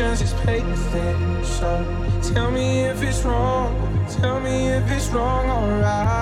emotions is paid. So tell me if it's wrong, tell me if it's wrong, alright.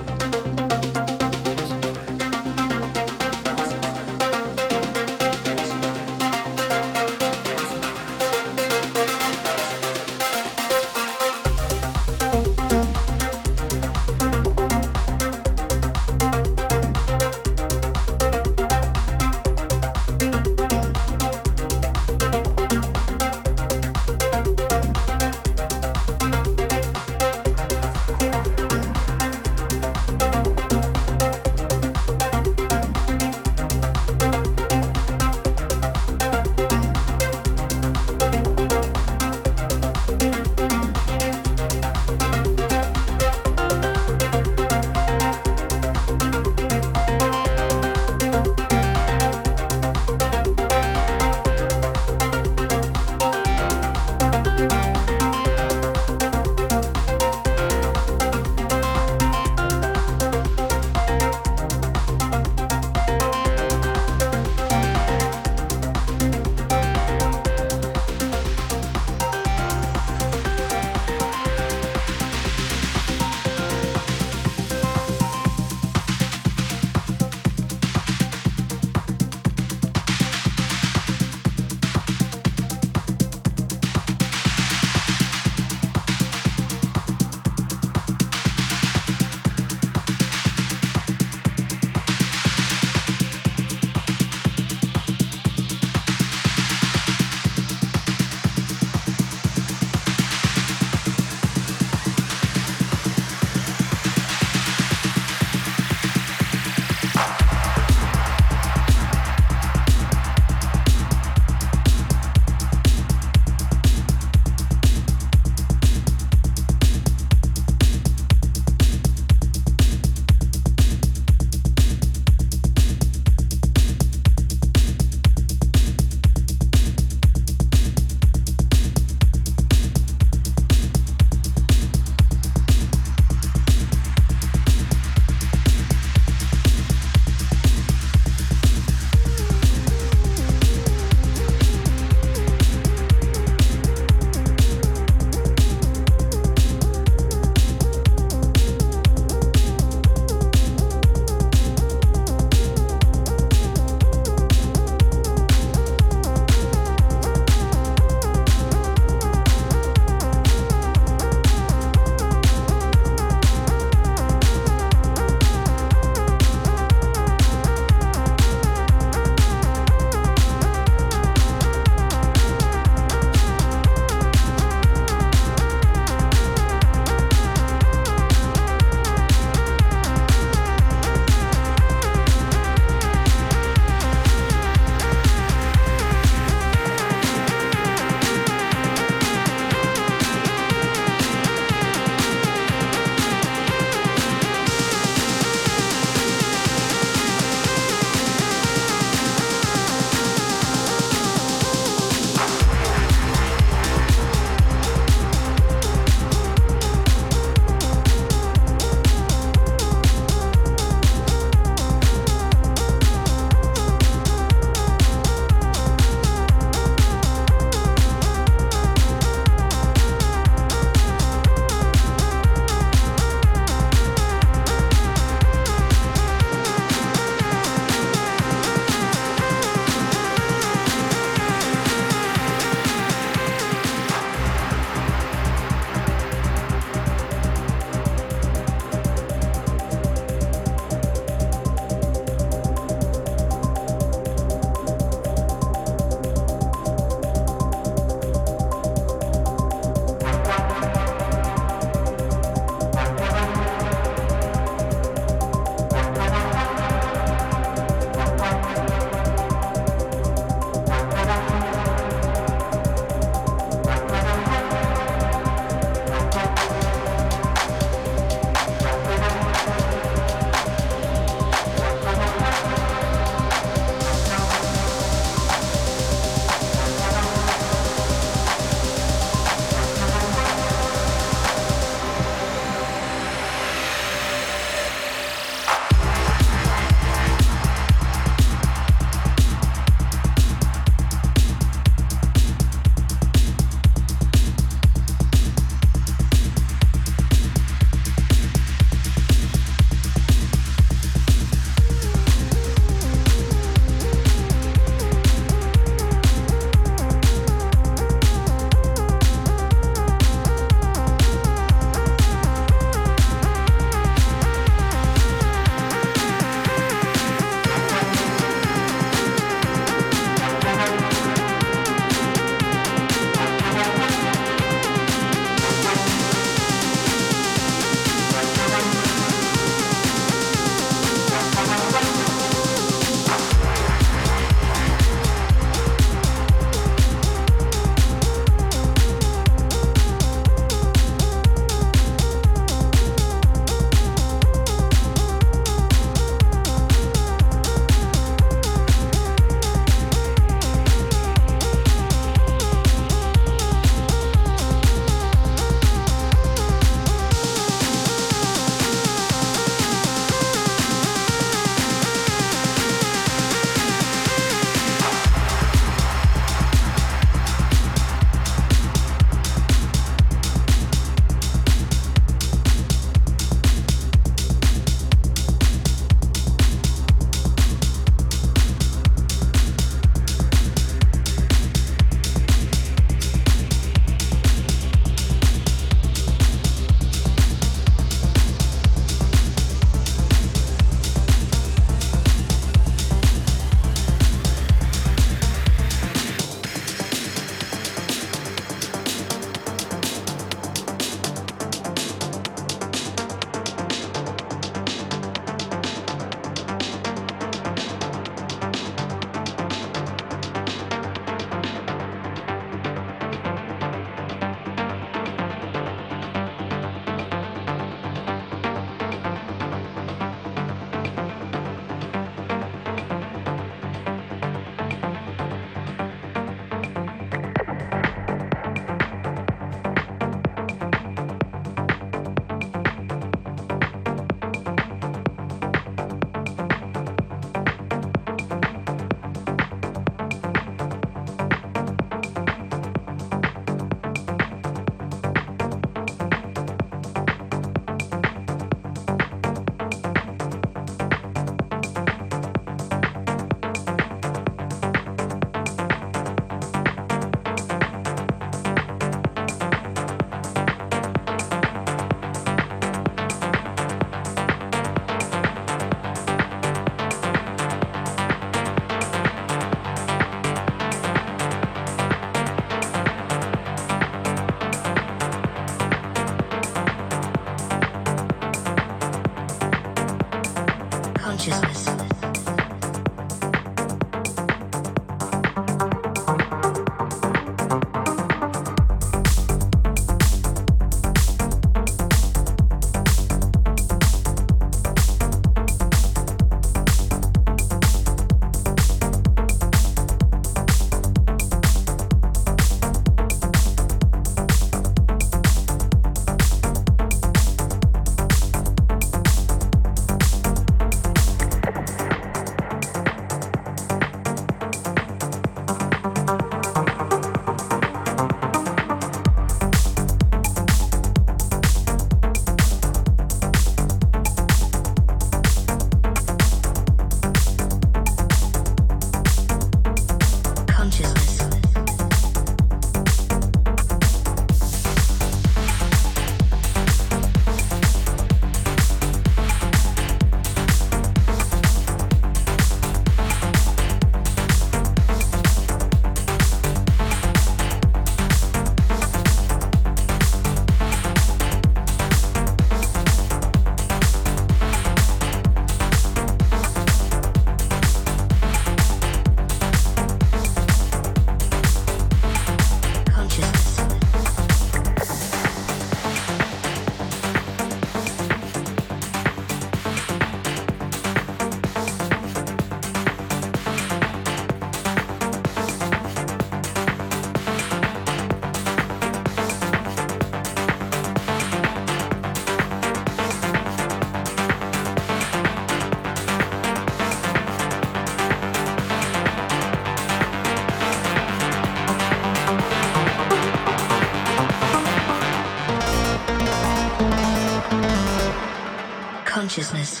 Consciousness.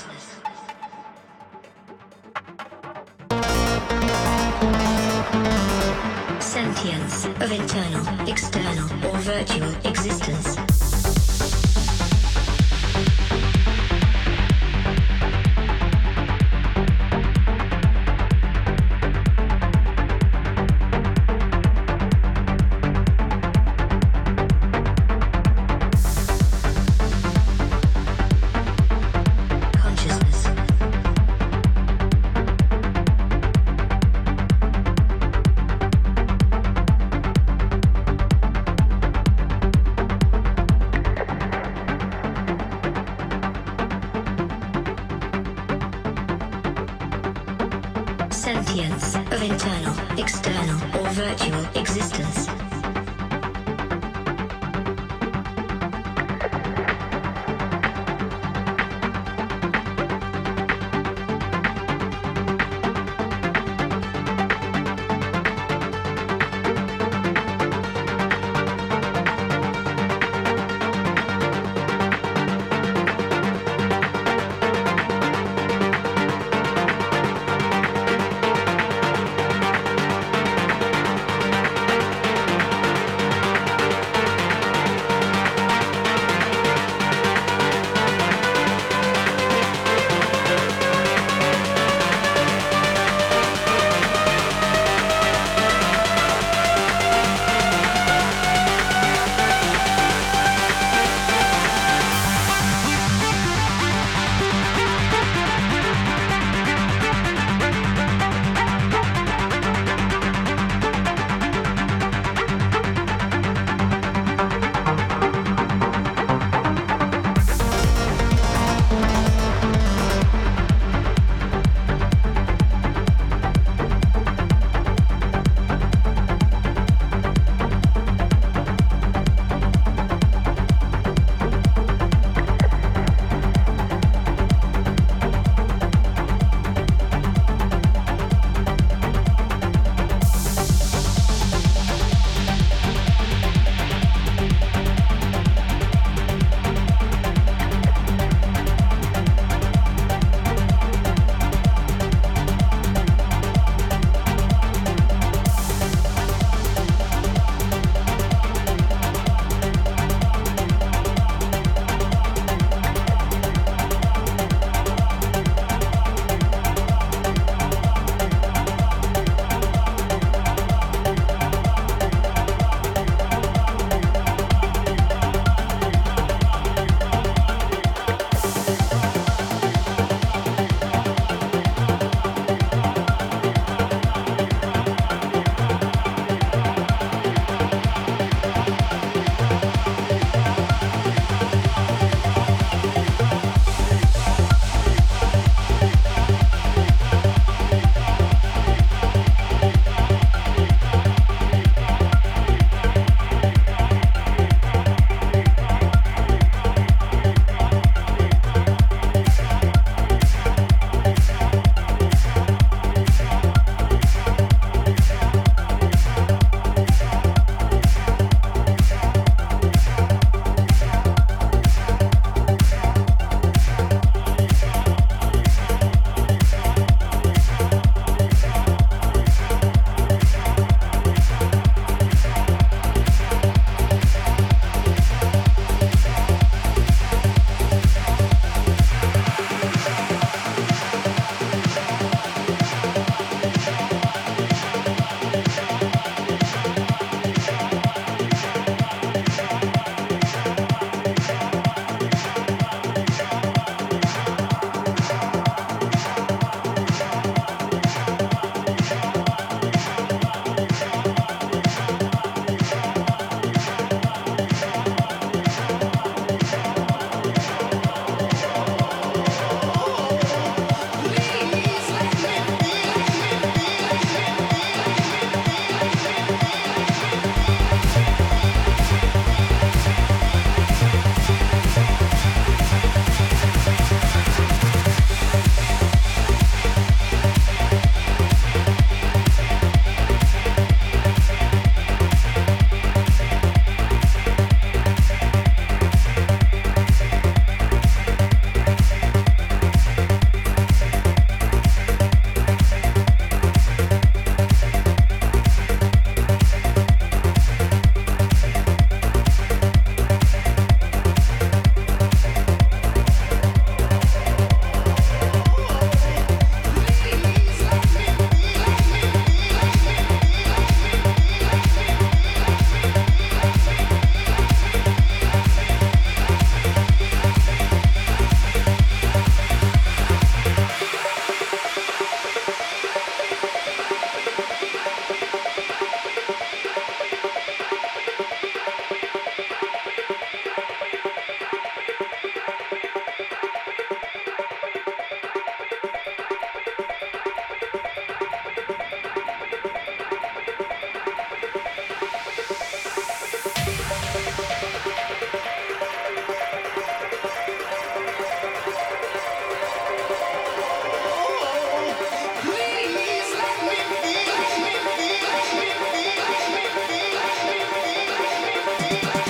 Hey!